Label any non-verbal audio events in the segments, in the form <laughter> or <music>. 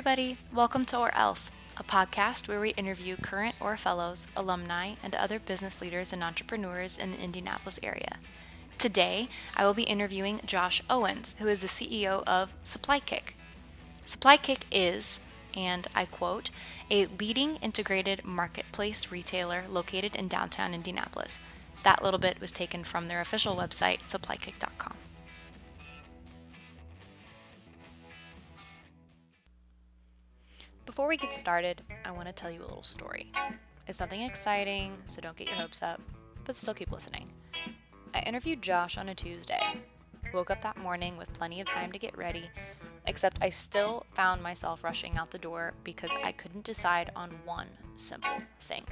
everybody. Welcome to Or Else, a podcast where we interview current Orr Fellows, alumni, and other business leaders and entrepreneurs in the Indianapolis area. Today, I will be interviewing Josh Owens, who is the CEO of SupplyKick. SupplyKick is, and I quote, a leading integrated marketplace retailer located in downtown Indianapolis. That little bit was taken from their official website, supplykick.com. Before we get started, I want to tell you a little story. It's something exciting, so don't get your hopes up, but still keep listening. I interviewed Josh on a Tuesday. Woke up that morning with plenty of time to get ready, except I still found myself rushing out the door because I couldn't decide on one simple thing.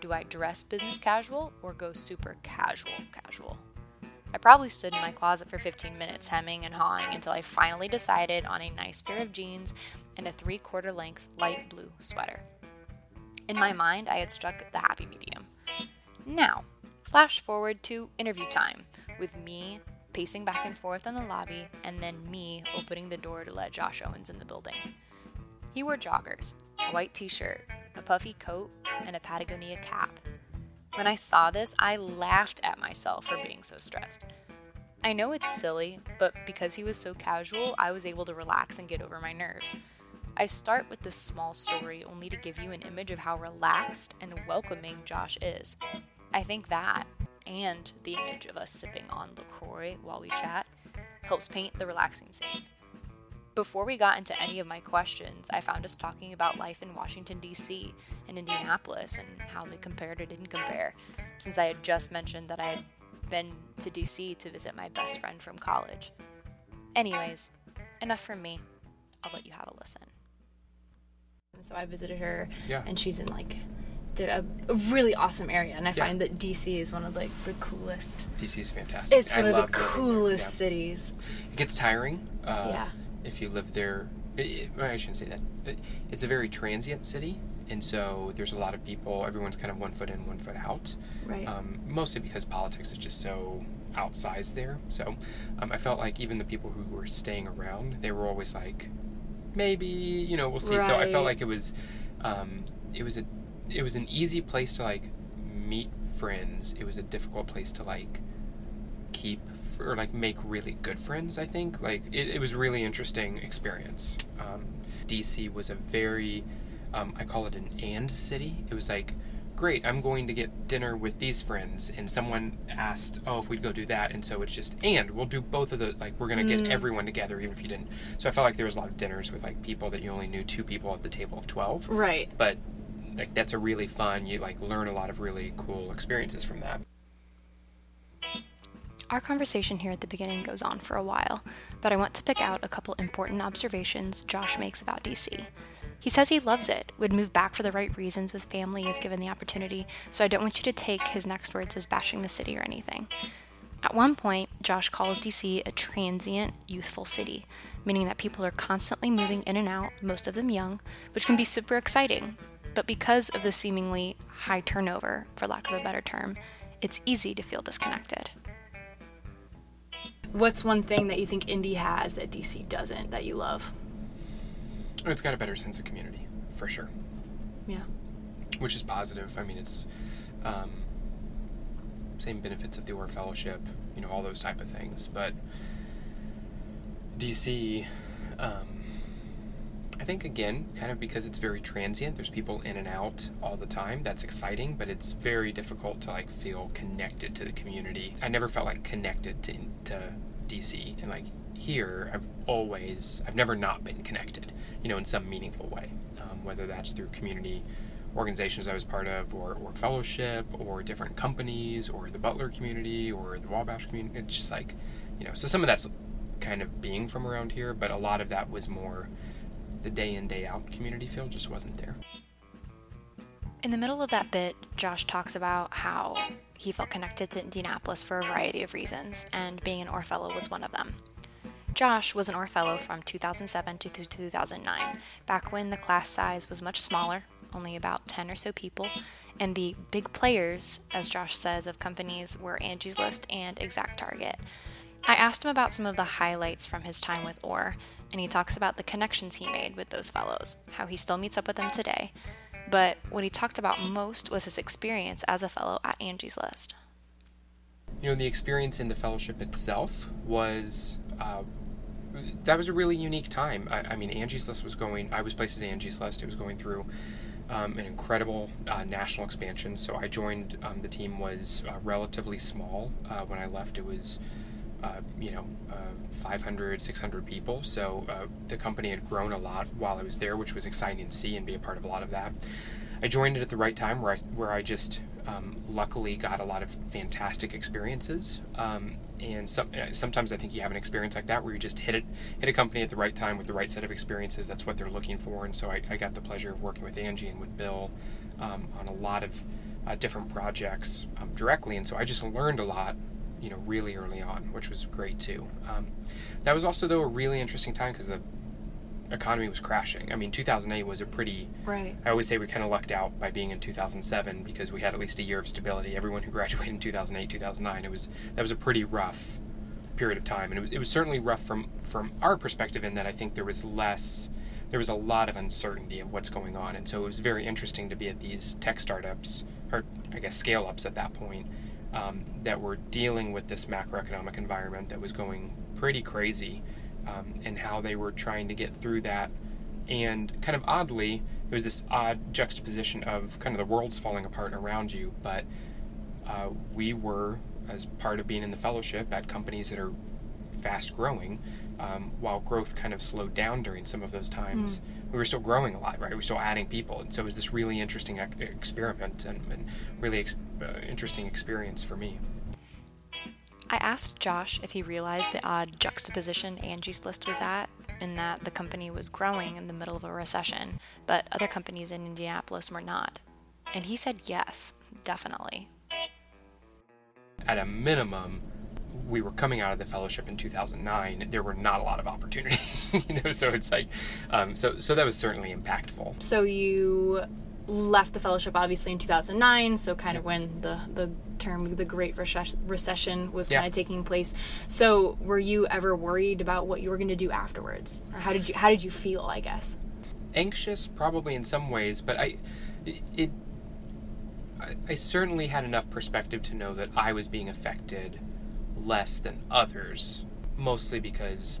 Do I dress business casual or go super casual casual? I probably stood in my closet for 15 minutes hemming and hawing until I finally decided on a nice pair of jeans and a three quarter length light blue sweater. In my mind, I had struck the happy medium. Now, flash forward to interview time with me pacing back and forth in the lobby and then me opening the door to let Josh Owens in the building. He wore joggers, a white t shirt, a puffy coat, and a Patagonia cap. When I saw this, I laughed at myself for being so stressed. I know it's silly, but because he was so casual, I was able to relax and get over my nerves. I start with this small story only to give you an image of how relaxed and welcoming Josh is. I think that, and the image of us sipping on LaCroix while we chat, helps paint the relaxing scene. Before we got into any of my questions, I found us talking about life in Washington, D.C. and Indianapolis and how they compared or didn't compare, since I had just mentioned that I had been to D.C. to visit my best friend from college. Anyways, enough from me. I'll let you have a listen. So I visited her, Yeah. and she's in like a, a really awesome area, and I Yeah. find that DC is one of like the coolest. DC is fantastic. It's I one of the love living coolest Yeah. cities. It gets tiring. Uh, Yeah. If you live there, it, it- I shouldn't say that. It, it's a very transient city, and so there's a lot of people. Everyone's kind of one foot in, one foot out. Right. Um, mostly because politics is just so outsized there. So um, I felt like even the people who were staying around, they were always like, maybe you know we'll see. So I felt like it was, um, it was a, it was an easy place to like meet friends. It was a difficult place to like keep or like make really good friends. I think like it, it was really interesting experience. Um, DC was a very, um, I call it an and city. It was like. Great, I'm going to get dinner with these friends, and someone asked, "Oh, if we'd go do that," and so it's just, and we'll do both of those. Like, we're gonna get everyone together, even if you didn't. So I felt like there was a lot of dinners with like people that you only knew two people at the table of twelve, right. but like that's a really fun. You like learn a lot of really cool experiences from that. Our conversation here at the beginning goes on for a while, but I want to pick out a couple important observations Josh makes about DC. He says he loves it, would move back for the right reasons with family if given the opportunity, so I don't want you to take his next words as bashing the city or anything. At one point, Josh calls DC a transient, youthful city, meaning that people are constantly moving in and out, most of them young, which can be super exciting. But because of the seemingly high turnover, for lack of a better term, it's easy to feel disconnected. What's one thing that you think Indy has that DC doesn't that you love? It's got a better sense of community, for sure, Yeah. which is positive. I mean, it's um, same benefits of the Orr Fellowship, you know, all those type of things. But DC, um, I think again, kind of because it's very transient. There's people in and out all the time. That's exciting, but it's very difficult to like feel connected to the community. I never felt like connected to to DC, and like here, I've always, I've never not been connected, you know, in some meaningful way, um, whether that's through community organizations I was part of, or, Orr Fellowship, or different companies, or the Butler community, or the Wabash community. It's just like, you know, so some of that's kind of being from around here, but a lot of that was more the day in, day out community feel just wasn't there. In the middle of that bit, Josh talks about how he felt connected to Indianapolis for a variety of reasons, and being an Orr Fellow was one of them. Josh was an Orr Fellow from 2007 to 2009, back when the class size was much smaller, only about 10 or so people, and the big players, as Josh says, of companies were Angie's List and ExactTarget. I asked him about some of the highlights from his time with Orr, and he talks about the connections he made with those fellows, how he still meets up with them today. But what he talked about most was his experience as a fellow at Angie's List. You know, the experience in the fellowship itself was. Uh, that was a really unique time. I, I, mean, Angie's List was going. I was placed at Angie's List. It was going through um, an incredible uh, national expansion. So I joined. Um, the team was uh, relatively small uh, when I left. It was uh, you know, uh, 500, 600 people. So uh, the company had grown a lot while I was there, which was exciting to see and be a part of a lot of that. I joined it at the right time where I, where I just um, luckily got a lot of fantastic experiences. Um, and uh, sometimes I think you have an experience like that where you just hit it, hit a company at the right time with the right set of experiences. That's what they're looking for. And so I, I got the pleasure of working with Angie and with Bill um, on a lot of uh, different projects um, directly. And so I just learned a lot you know really early on, which was great too. Um, that was also though a really interesting time because the economy was crashing. I mean, 2008 was a pretty. Right. I always say we kind of lucked out by being in 2007 because we had at least a year of stability. Everyone who graduated in 2008, 2009, it was that was a pretty rough period of time, and it was, it was certainly rough from from our perspective in that I think there was less. There was a lot of uncertainty of what's going on, and so it was very interesting to be at these tech startups, or I guess scale ups at that point, um, that were dealing with this macroeconomic environment that was going pretty crazy um, and how they were trying to get through that. And kind of oddly, it was this odd juxtaposition of kind of the world's falling apart around you, but uh, we were, as part of being in the fellowship, at companies that are fast growing, um, while growth kind of slowed down during some of those times. Mm we were still growing a lot, right? We were still adding people, and so it was this really interesting experiment and, and really ex- uh, interesting experience for me. I asked Josh if he realized the odd juxtaposition Angie's List was at, in that the company was growing in the middle of a recession, but other companies in Indianapolis were not. And he said yes, definitely. At a minimum, we were coming out of the fellowship in 2009, there were not a lot of opportunities, <laughs> you know. So it's like, um, so so that was certainly impactful. So you left the fellowship obviously in 2009 so kind of when the the term the great recession was kind of taking place so were you ever worried about what you were going to do afterwards or how did you how did you feel i guess anxious probably in some ways but i it I certainly had enough perspective to know that I was being affected less than others, mostly because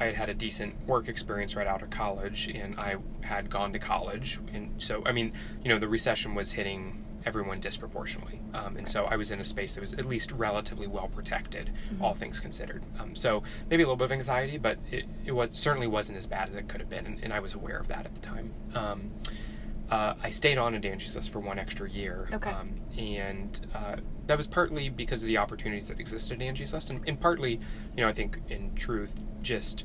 I had had a decent work experience right out of college, and I had gone to college, and so I mean, you know, the recession was hitting everyone disproportionately, um, and so I was in a space that was at least relatively well protected, mm-hmm. all things considered. Um, so maybe a little bit of anxiety, but it, it was certainly wasn't as bad as it could have been, and, and I was aware of that at the time. Um, uh, I stayed on at Angie's List for one extra year. Okay. Um, and uh, that was partly because of the opportunities that existed at Angie's List, and, and partly, you know, I think in truth, just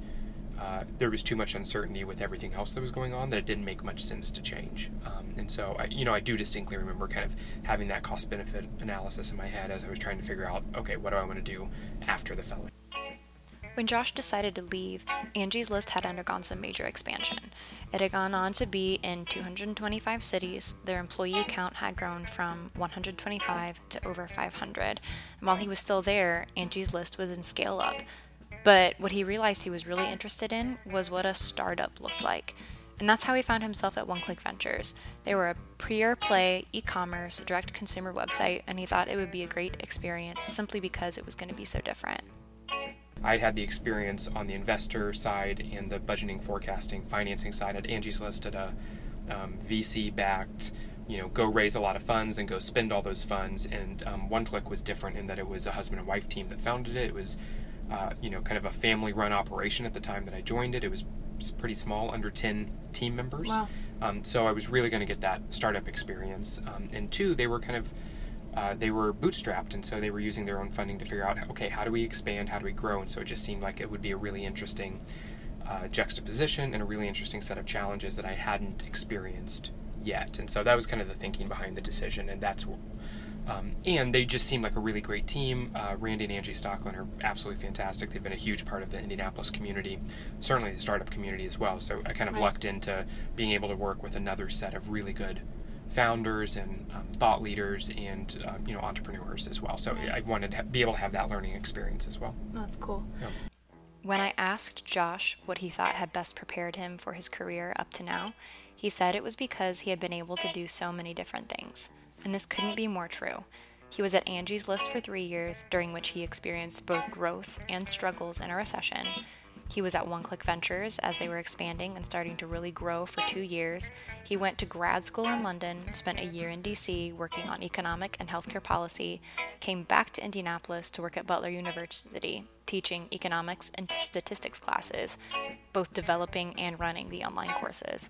uh, there was too much uncertainty with everything else that was going on that it didn't make much sense to change. Um, and so, I, you know, I do distinctly remember kind of having that cost benefit analysis in my head as I was trying to figure out, okay, what do I want to do after the fellowship? When Josh decided to leave, Angie's List had undergone some major expansion. It had gone on to be in 225 cities. Their employee count had grown from 125 to over 500. And while he was still there, Angie's List was in scale up. But what he realized he was really interested in was what a startup looked like. And that's how he found himself at One Click Ventures. They were a pure play e commerce direct consumer website, and he thought it would be a great experience simply because it was going to be so different. I'd had the experience on the investor side and the budgeting, forecasting, financing side at Angie's List at a um, VC backed, you know, go raise a lot of funds and go spend all those funds. And um, One Click was different in that it was a husband and wife team that founded it. It was, uh, you know, kind of a family run operation at the time that I joined it. It was pretty small, under 10 team members. Wow. Um, so I was really going to get that startup experience. Um, and two, they were kind of uh, they were bootstrapped, and so they were using their own funding to figure out, okay, how do we expand, how do we grow, and so it just seemed like it would be a really interesting uh, juxtaposition and a really interesting set of challenges that I hadn't experienced yet, and so that was kind of the thinking behind the decision, and that's. Um, and they just seemed like a really great team. Uh, Randy and Angie Stockland are absolutely fantastic. They've been a huge part of the Indianapolis community, certainly the startup community as well. So I kind of right. lucked into being able to work with another set of really good founders and um, thought leaders and uh, you know entrepreneurs as well. So I wanted to be able to have that learning experience as well. That's cool. Yeah. When I asked Josh what he thought had best prepared him for his career up to now, he said it was because he had been able to do so many different things. And this couldn't be more true. He was at Angie's List for three years, during which he experienced both growth and struggles in a recession. He was at One Click Ventures as they were expanding and starting to really grow for two years. He went to grad school in London, spent a year in DC working on economic and healthcare policy, came back to Indianapolis to work at Butler University, teaching economics and statistics classes, both developing and running the online courses.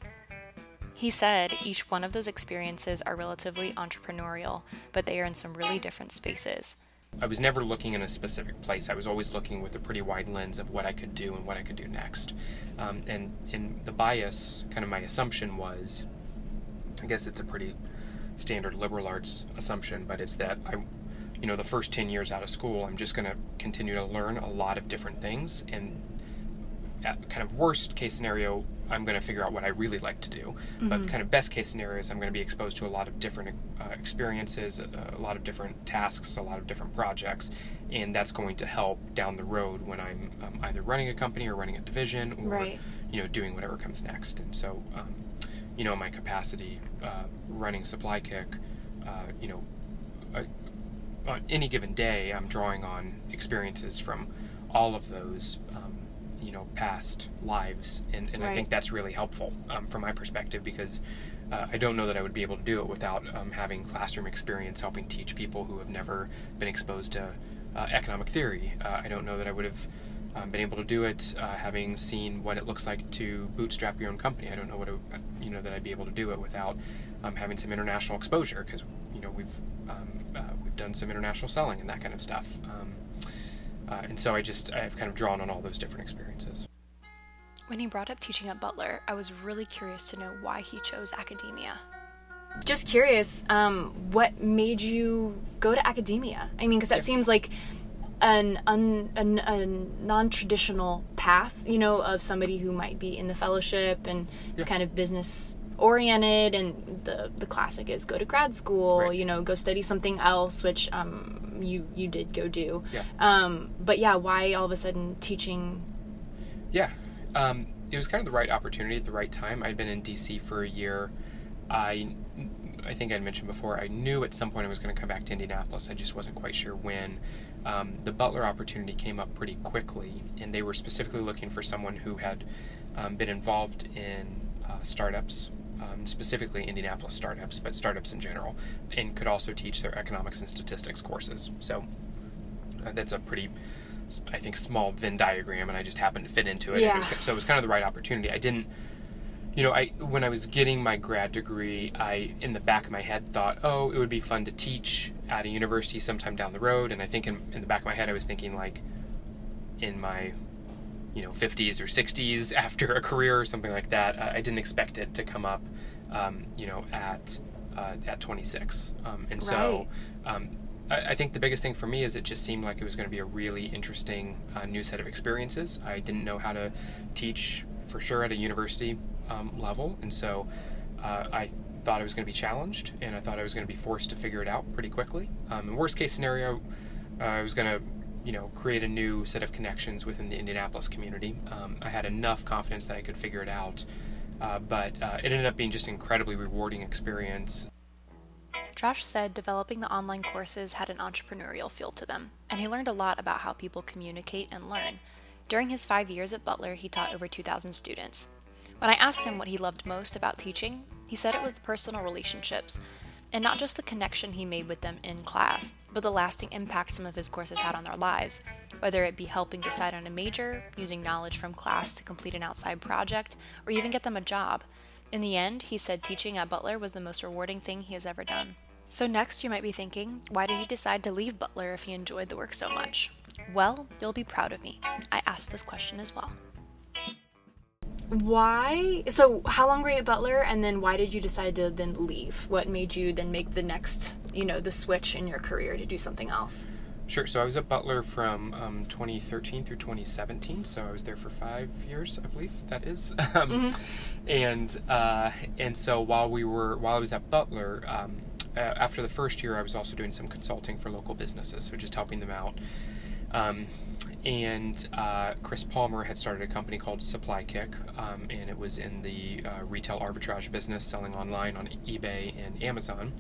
He said each one of those experiences are relatively entrepreneurial, but they are in some really different spaces. I was never looking in a specific place. I was always looking with a pretty wide lens of what I could do and what I could do next. Um, and in the bias, kind of my assumption was, I guess it's a pretty standard liberal arts assumption, but it's that I, you know, the first 10 years out of school, I'm just going to continue to learn a lot of different things. And kind of worst case scenario, I'm going to figure out what I really like to do. Mm-hmm. But kind of best case scenario is I'm going to be exposed to a lot of different uh, experiences, a, a, lot of different tasks, a lot of different projects, and that's going to help down the road when I'm um, either running a company or running a division or right. you know doing whatever comes next. And so, um, you know, my capacity uh, running SupplyKick, uh, you know, on any given day, I'm drawing on experiences from all of those. Um, you know past lives, and, and right. I think that's really helpful um, from my perspective because uh, I don't know that I would be able to do it without um, having classroom experience helping teach people who have never been exposed to uh, economic theory. Uh, I don't know that I would have um, been able to do it uh, having seen what it looks like to bootstrap your own company. I don't know what it, you know that I'd be able to do it without um, having some international exposure because you know we've um, uh, we've done some international selling and that kind of stuff. Uh, and so I just, I've kind of drawn on all those different experiences. When he brought up teaching at Butler, I was really curious to know why he chose academia. Just curious, um, what made you go to academia? I mean, because that yeah. seems like an, un, an, a non-traditional path, you know, of somebody who might be in the fellowship and it's yeah. kind of business oriented and the the classic is go to grad school right. you know go study something else which um you you did go do. Yeah. um but yeah why all of a sudden teaching? Yeah. Um it was kind of the right opportunity at the right time. I'd been in dc for a year. I i think i'd mentioned before i knew at some point i was going to come back to indianapolis. I just wasn't quite sure when. Um, the butler opportunity came up pretty quickly and they were specifically looking for someone who had um, been involved in uh, startups um, specifically Indianapolis startups, but startups in general, and could also teach their economics and statistics courses. So uh, that's a pretty, I think, small Venn diagram, and I just happened to fit into it. Yeah. it was, so it was kind of the right opportunity. I didn't, you know, I when I was getting my grad degree, I in the back of my head thought, oh, it would be fun to teach at a university sometime down the road, and I think in, in the back of my head I was thinking like, in my you know 50s or 60s after a career or something like that. I didn't expect it to come up, um, you know, at uh, at 26. Um, and so um, I, I, think the biggest thing for me is it just seemed like it was going to be a really interesting uh, new set of experiences. I didn't know how to teach for sure at a university um, level, and so uh, I thought I was going to be challenged, and I thought I was going to be forced to figure it out pretty quickly. Um, in worst case scenario, uh, I was going to you know, create a new set of connections within the Indianapolis community. Um, I had enough confidence that I could figure it out, uh, but uh, it ended up being just an incredibly rewarding experience. Josh said developing the online courses had an entrepreneurial feel to them, and he learned a lot about how people communicate and learn. During his five years at Butler, he taught over 2,000 students. When I asked him what he loved most about teaching, he said it was the personal relationships, and not just the connection he made with them in class, but the lasting impact some of his courses had on their lives, whether it be helping decide on a major, using knowledge from class to complete an outside project, or even get them a job. In the end, he said teaching at Butler was the most rewarding thing he has ever done. So, next, you might be thinking, why did he decide to leave Butler if he enjoyed the work so much? Well, you'll be proud of me. I asked this question as well why so how long were you at butler and then why did you decide to then leave what made you then make the next you know the switch in your career to do something else sure so i was at butler from um, 2013 through 2017 so i was there for five years i believe that is <laughs> um, mm-hmm. and uh, and so while we were while i was at butler um, uh, after the first year i was also doing some consulting for local businesses so just helping them out Um, and uh, Chris Palmer had started a company called SupplyKick, um, and it was in the uh, retail arbitrage business, selling online on eBay and Amazon.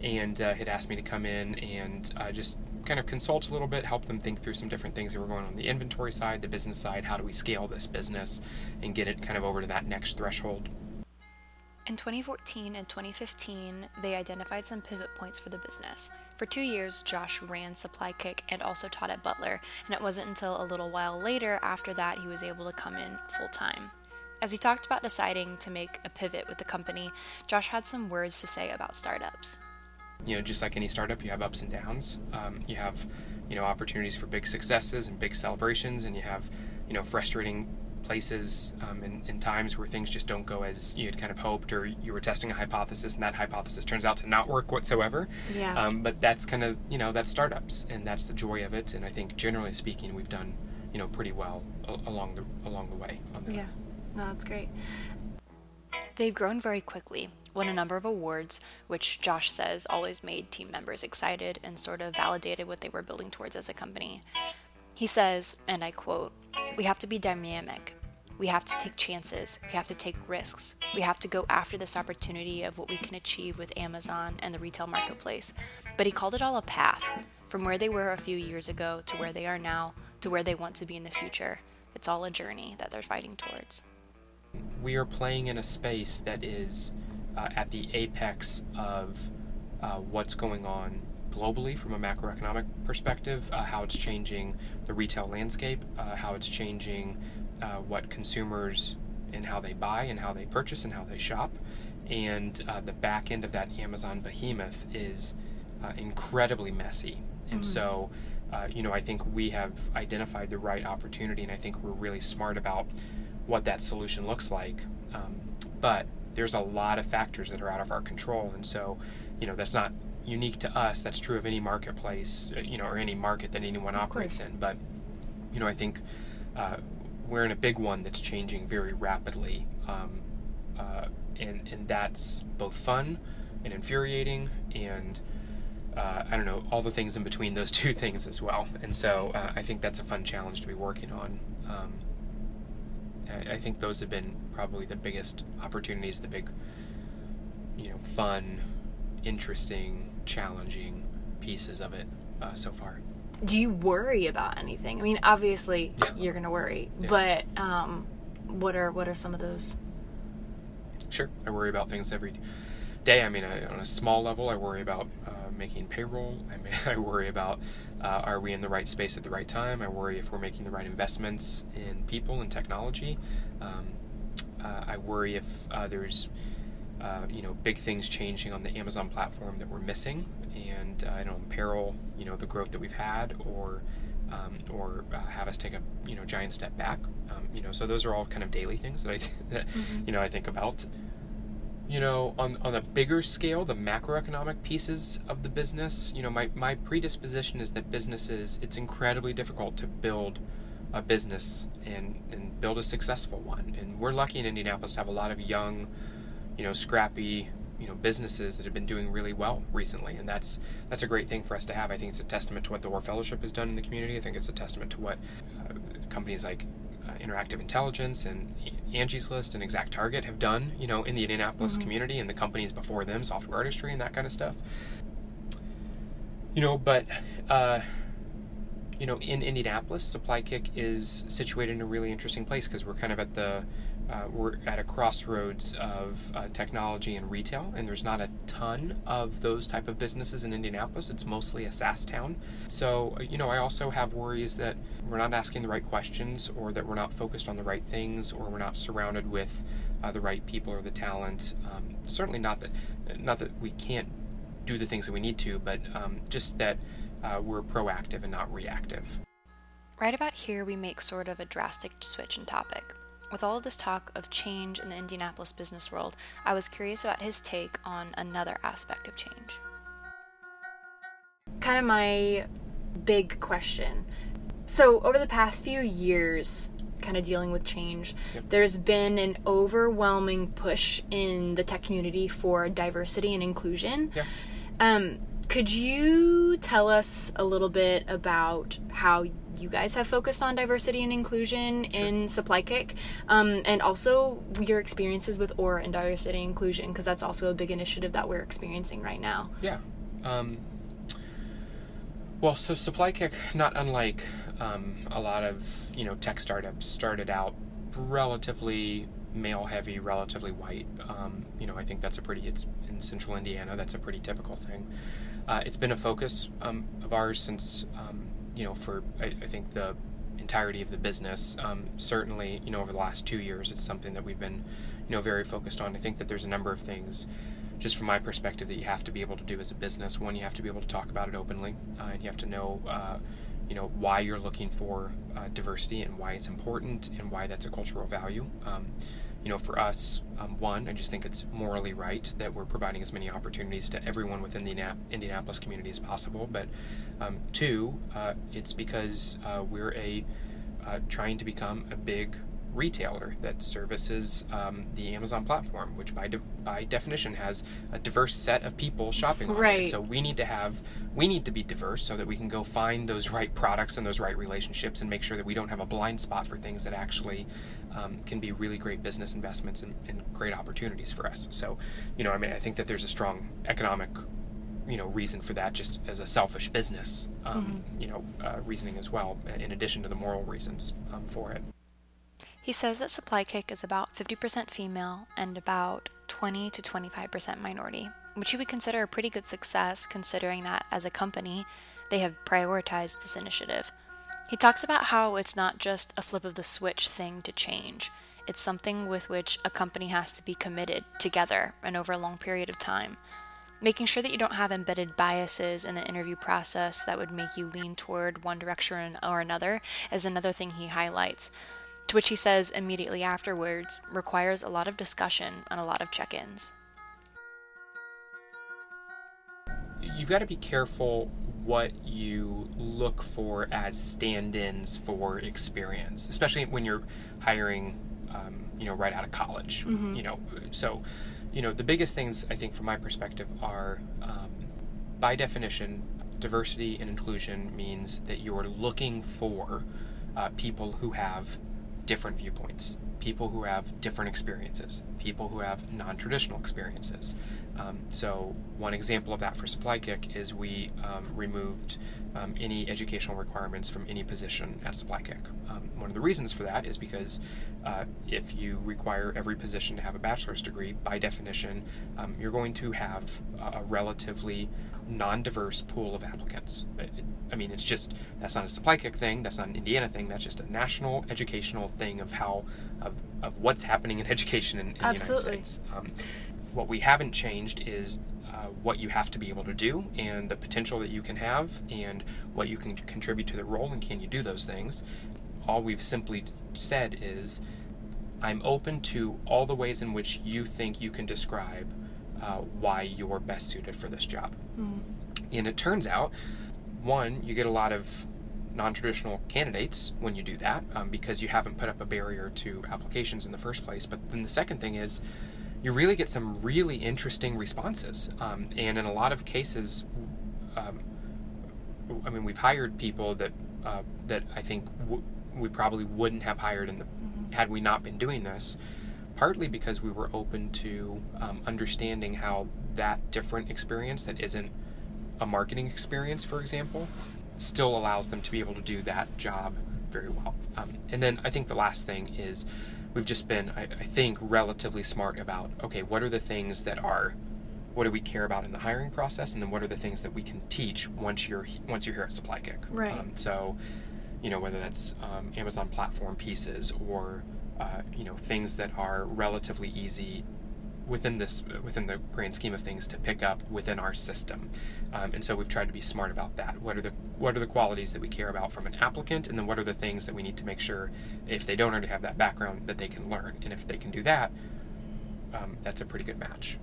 And uh, had asked me to come in and uh, just kind of consult a little bit, help them think through some different things that were going on the inventory side, the business side. How do we scale this business and get it kind of over to that next threshold? In 2014 and 2015, they identified some pivot points for the business. For two years, Josh ran SupplyKick and also taught at Butler, and it wasn't until a little while later after that he was able to come in full time. As he talked about deciding to make a pivot with the company, Josh had some words to say about startups. You know, just like any startup, you have ups and downs. Um, you have, you know, opportunities for big successes and big celebrations, and you have, you know, frustrating places um, and, and, times where things just don't go as you had kind of hoped, or you were testing a hypothesis and that hypothesis turns out to not work whatsoever. Yeah. Um, but that's kind of you know that's startups, and that's the joy of it. And I think generally speaking, we've done you know pretty well along the along the way. The yeah, no, that's great. They've grown very quickly, won a number of awards, which Josh says always made team members excited and sort of validated what they were building towards as a company. He says, and I quote, We have to be dynamic, we have to take chances. We have to take risks. We have to go after this opportunity of what we can achieve with Amazon and the retail marketplace. But he called it all a path from where they were a few years ago to where they are now to where they want to be in the future. It's all a journey that they're fighting towards. We are playing in a space that is uh, at the apex of uh, what's going on globally from a macroeconomic perspective, uh, how it's changing the retail landscape, uh, how it's changing uh, what consumers and how they buy and how they purchase and how they shop. And uh, the back end of that Amazon behemoth is uh, incredibly messy. And mm-hmm. so, uh, you know, I think we have identified the right opportunity, and I think we're really smart about what that solution looks like. Um, but there's a lot of factors that are out of our control. And so, you know, that's not unique to us. That's true of any marketplace, uh, you know, or any market that anyone operates in. But, you know, I think uh, we're in a big one that's changing very rapidly, um, uh, and and that's both fun and infuriating, and uh, I don't know all the things in between those <laughs> two things as well. And so uh, I think that's a fun challenge to be working on. Um, I, I, think those have been probably the biggest opportunities, the big, you know, fun, interesting, challenging pieces of it uh, so far do you worry about anything? I mean, obviously yeah. you're going to worry, yeah. but um, what are what are some of those? Sure, I worry about things every day. I mean, I, on a small level, I worry about uh, making payroll. I mean, <laughs> I worry about uh, are we in the right space at the right time. I worry if we're making the right investments in people and technology. Um, uh, I worry if uh, there's uh, you know big things changing on the Amazon platform that we're missing, and uh, I don't imperil you know the growth that we've had, or um, or uh, have us take a you know giant step back. Um, you know, so those are all kind of daily things that I <laughs> that, mm-hmm. you know I think about. You know, on on a bigger scale, the macroeconomic pieces of the business. You know, my my predisposition is that businesses it's incredibly difficult to build a business and and build a successful one. And we're lucky in Indianapolis to have a lot of young you know, scrappy, you know, businesses that have been doing really well recently, and that's that's a great thing for us to have. I think it's a testament to what the Orr Fellowship has done in the community. I think it's a testament to what uh, companies like uh, Interactive Intelligence and Angie's List and ExactTarget have done, you know, in the Indianapolis mm-hmm. community and the companies before them, Software Artistry and that kind of stuff. You know, but uh, you know, in Indianapolis, SupplyKick is situated in a really interesting place because we're kind of at the uh, we're at a crossroads of uh, technology and retail, and there's not a ton of those type of businesses in Indianapolis. It's mostly a SaaS town. So, uh, you know, I also have worries that we're not asking the right questions, or that we're not focused on the right things, or we're not surrounded with uh, the right people or the talent. Um, certainly not that, not that we can't do the things that we need to, but um, just that uh, we're proactive and not reactive. Right about here, we make sort of a drastic switch in topic. With all of this talk of change in the Indianapolis business world, I was curious about his take on another aspect of change. Kind of my big question. So, over the past few years, kind of dealing with change, yep. there's been an overwhelming push in the tech community for diversity and inclusion. Yeah. Um, could you tell us a little bit about how you guys have focused on diversity and inclusion sure. in SupplyKick, um, and also your experiences with Orr and diversity and inclusion, because that's also a big initiative that we're experiencing right now. Yeah. Um, well, so SupplyKick, not unlike um, a lot of you know tech startups, started out relatively male heavy, relatively white. Um, you know, I think that's a pretty. It's in central Indiana. That's a pretty typical thing. Uh, it's been a focus um, of ours since um, you know for I, I, think the entirety of the business. Um, certainly, you know, over the last two years, it's something that we've been you know very focused on. I think that there's a number of things. Just from my perspective, that you have to be able to do as a business. One, you have to be able to talk about it openly, uh, and you have to know uh, you know why you're looking for uh, diversity and why it's important and why that's a cultural value. Um, you know, for us, um, one, I just think it's morally right that we're providing as many opportunities to everyone within the Indianapolis community as possible. But um, two, uh, it's because uh, we're a uh, trying to become a big retailer that services um, the Amazon platform, which by de- by definition has a diverse set of people shopping on it. So we need to have we need to be diverse so that we can go find those right products and those right relationships and make sure that we don't have a blind spot for things that actually um, can be really great business investments and, and great opportunities for us. So, you know, I mean, I think that there's a strong economic you know reason for that just as a selfish business um, mm-hmm. you know uh, reasoning as well in addition to the moral reasons um, for it he says that SupplyKick is about 50% female and about 20 to 25% minority, which he would consider a pretty good success considering that as a company, they have prioritized this initiative. He talks about how it's not just a flip of the switch thing to change. It's something with which a company has to be committed together and over a long period of time. Making sure that you don't have embedded biases in the interview process that would make you lean toward one direction or another is another thing he highlights to which he says immediately afterwards requires a lot of discussion and a lot of check ins. You've got to be careful what you look for as stand ins for experience, especially when you're hiring, um, you know, right out of college. Mm-hmm. You know, so, you know, the biggest things I think from my perspective are, um, by definition, diversity and inclusion means that you're looking for uh, people who have different viewpoints, people who have different experiences, people who have non traditional experiences. Um, so, one example of that for SupplyKick is we um, removed um, any educational requirements from any position at SupplyKick. Um, one of the reasons for that is because uh, if you require every position to have a bachelor's degree, by definition, um, you're going to have a relatively non diverse pool of applicants. I mean, it's just that's not a SupplyKick thing. That's not an Indiana thing. That's just a national educational thing of how of, of what's happening in <laughs> education in, in the United States. Um, what we haven't changed is uh, what you have to be able to do and the potential that you can have and what you can contribute to the role and can you do those things. All we've simply said is, I'm open to all the ways in which you think you can describe uh, why you're best suited for this job. Mm. And it turns out one, you get a lot of non-traditional candidates when you do that um, because you haven't put up a barrier to applications in the first place. But then the second thing is you really get some really interesting responses, um, and in a lot of cases, um, I mean, we've hired people that uh, that I think w- we probably wouldn't have hired in the mm-hmm. had we not been doing this. Partly because we were open to um, understanding how that different experience that isn't a marketing experience, for example, still allows them to be able to do that job very well. Um, and then I think the last thing is we've just been, I, I, think, relatively smart about okay, what are the things that are, what do we care about in the hiring process, and then what are the things that we can teach once you're once you're here at SupplyKick. Right. Um, so, you know, whether that's um, Amazon platform pieces or uh, you know things that are relatively easy within this within the grand scheme of things to pick up within our system. Um, and so we've tried to be smart about that. What are the what are the qualities that we care about from an applicant and then what are the things that we need to make sure if they don't already have that background that they can learn? And if they can do that um, that's a pretty good match.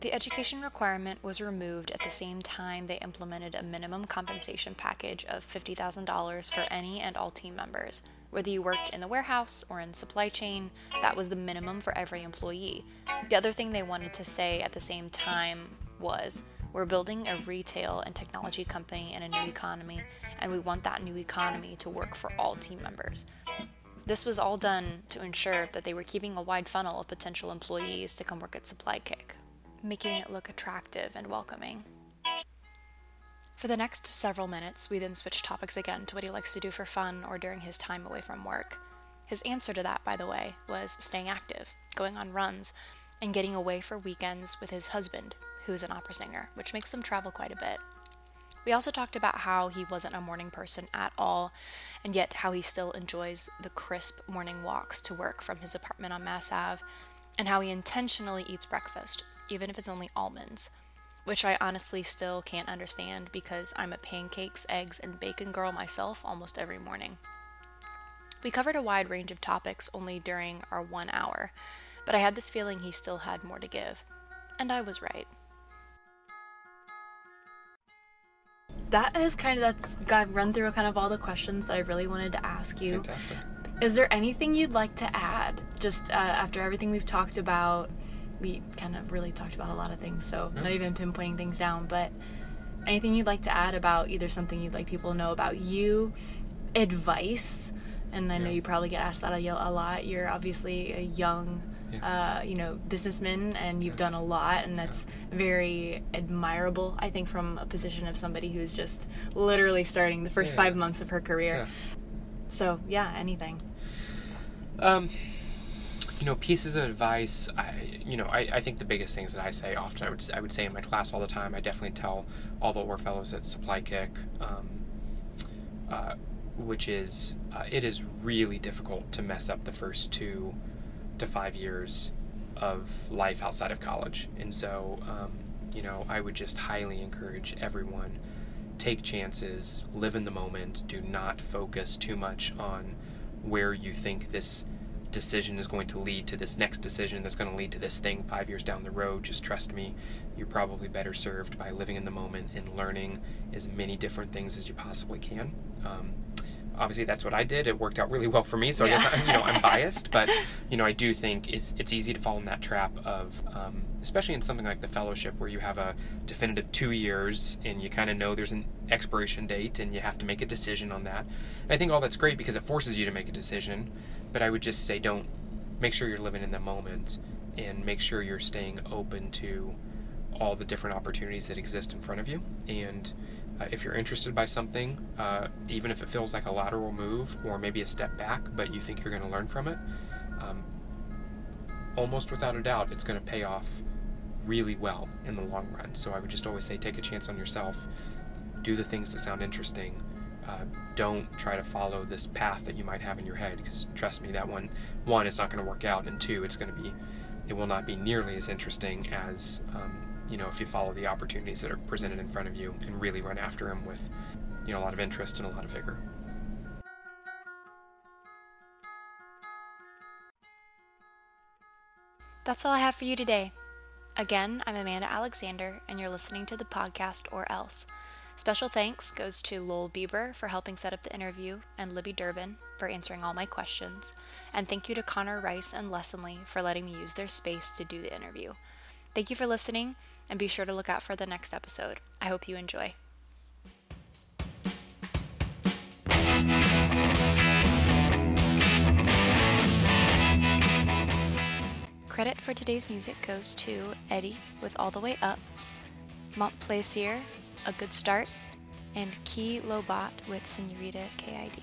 The education requirement was removed at the same time they implemented a minimum compensation package of $50,000 for any and all team members. Whether you worked in the warehouse or in supply chain, that was the minimum for every employee. The other thing they wanted to say at the same time was We're building a retail and technology company in a new economy, and we want that new economy to work for all team members. This was all done to ensure that they were keeping a wide funnel of potential employees to come work at SupplyKick, making it look attractive and welcoming. For the next several minutes, we then switched topics again to what he likes to do for fun or during his time away from work. His answer to that, by the way, was staying active, going on runs, and getting away for weekends with his husband, who is an opera singer, which makes them travel quite a bit. We also talked about how he wasn't a morning person at all, and yet how he still enjoys the crisp morning walks to work from his apartment on Mass Ave, and how he intentionally eats breakfast, even if it's only almonds, which I honestly still can't understand because I'm a pancakes, eggs, and bacon girl myself almost every morning. We covered a wide range of topics only during our one hour, but I had this feeling he still had more to give. And I was right. That is kind of that's got run through kind of all the questions that I really wanted to ask you. Fantastic. Is there anything you'd like to add? Just uh, after everything we've talked about, we kind of really talked about a lot of things, so Yeah. not even pinpointing things down, but anything you'd like to add about either something you'd like people to know about you, advice, and I know you probably get asked that a, a lot. You're obviously a young, uh, you know, businessman, and you've done a lot, and that's very admirable. I think from a position of somebody who's just literally starting the first Yeah. five months of her career. Yeah. So yeah, anything. Um, you know, pieces of advice. I, you know, I, I think the biggest things that I say often, I would I would say in my class all the time. I definitely tell all the Orr fellows at SupplyKick, um, uh, which is uh, it is really difficult to mess up the first two to five years of life outside of college, and so um, you know, I would just highly encourage everyone take chances, live in the moment, do not focus too much on where you think this decision is going to lead to this next decision that's going to lead to this thing five years down the road. Just trust me, you're probably better served by living in the moment and learning as many different things as you possibly can. Um, obviously, that's what I did. It worked out really well for me, so I guess I'm, you know I'm biased, but <laughs> you know I do think it's it's easy to fall in that trap of, um, especially in something like the fellowship where you have a definitive two years and you kind of know there's an expiration date and you have to make a decision on that. And I think all that's great because it forces you to make a decision, but I would just say don't make sure you're living in the moment and make sure you're staying open to all the different opportunities that exist in front of you. And uh, if you're interested by something, uh, even if it feels like a lateral move or maybe a step back, but you think you're going to learn from it, um, almost without a doubt, it's going to pay off really well in the long run. So I would just always say take a chance on yourself, do the things that sound interesting. Uh, don't try to follow this path that you might have in your head because trust me, that one, one, it's not going to work out, and two, it's going to be, it will not be nearly as interesting as, um, you know, if you follow the opportunities that are presented in front of you and really run after them with, you know, a lot of interest and a lot of vigor. That's all I have for you today. Again, I'm Amanda Alexander, and you're listening to the podcast Or Else. Special thanks goes to Lowell Bieber for helping set up the interview, and Libby Durbin for answering all my questions. And thank you to Connor Rice and Lessonly for letting me use their space to do the interview. Thank you for listening, and be sure to look out for the next episode. I hope you enjoy. Credit for today's music goes to Eddie with All the Way Up, Montplaisir, A Good Start, and Key Lobot with Senorita KID.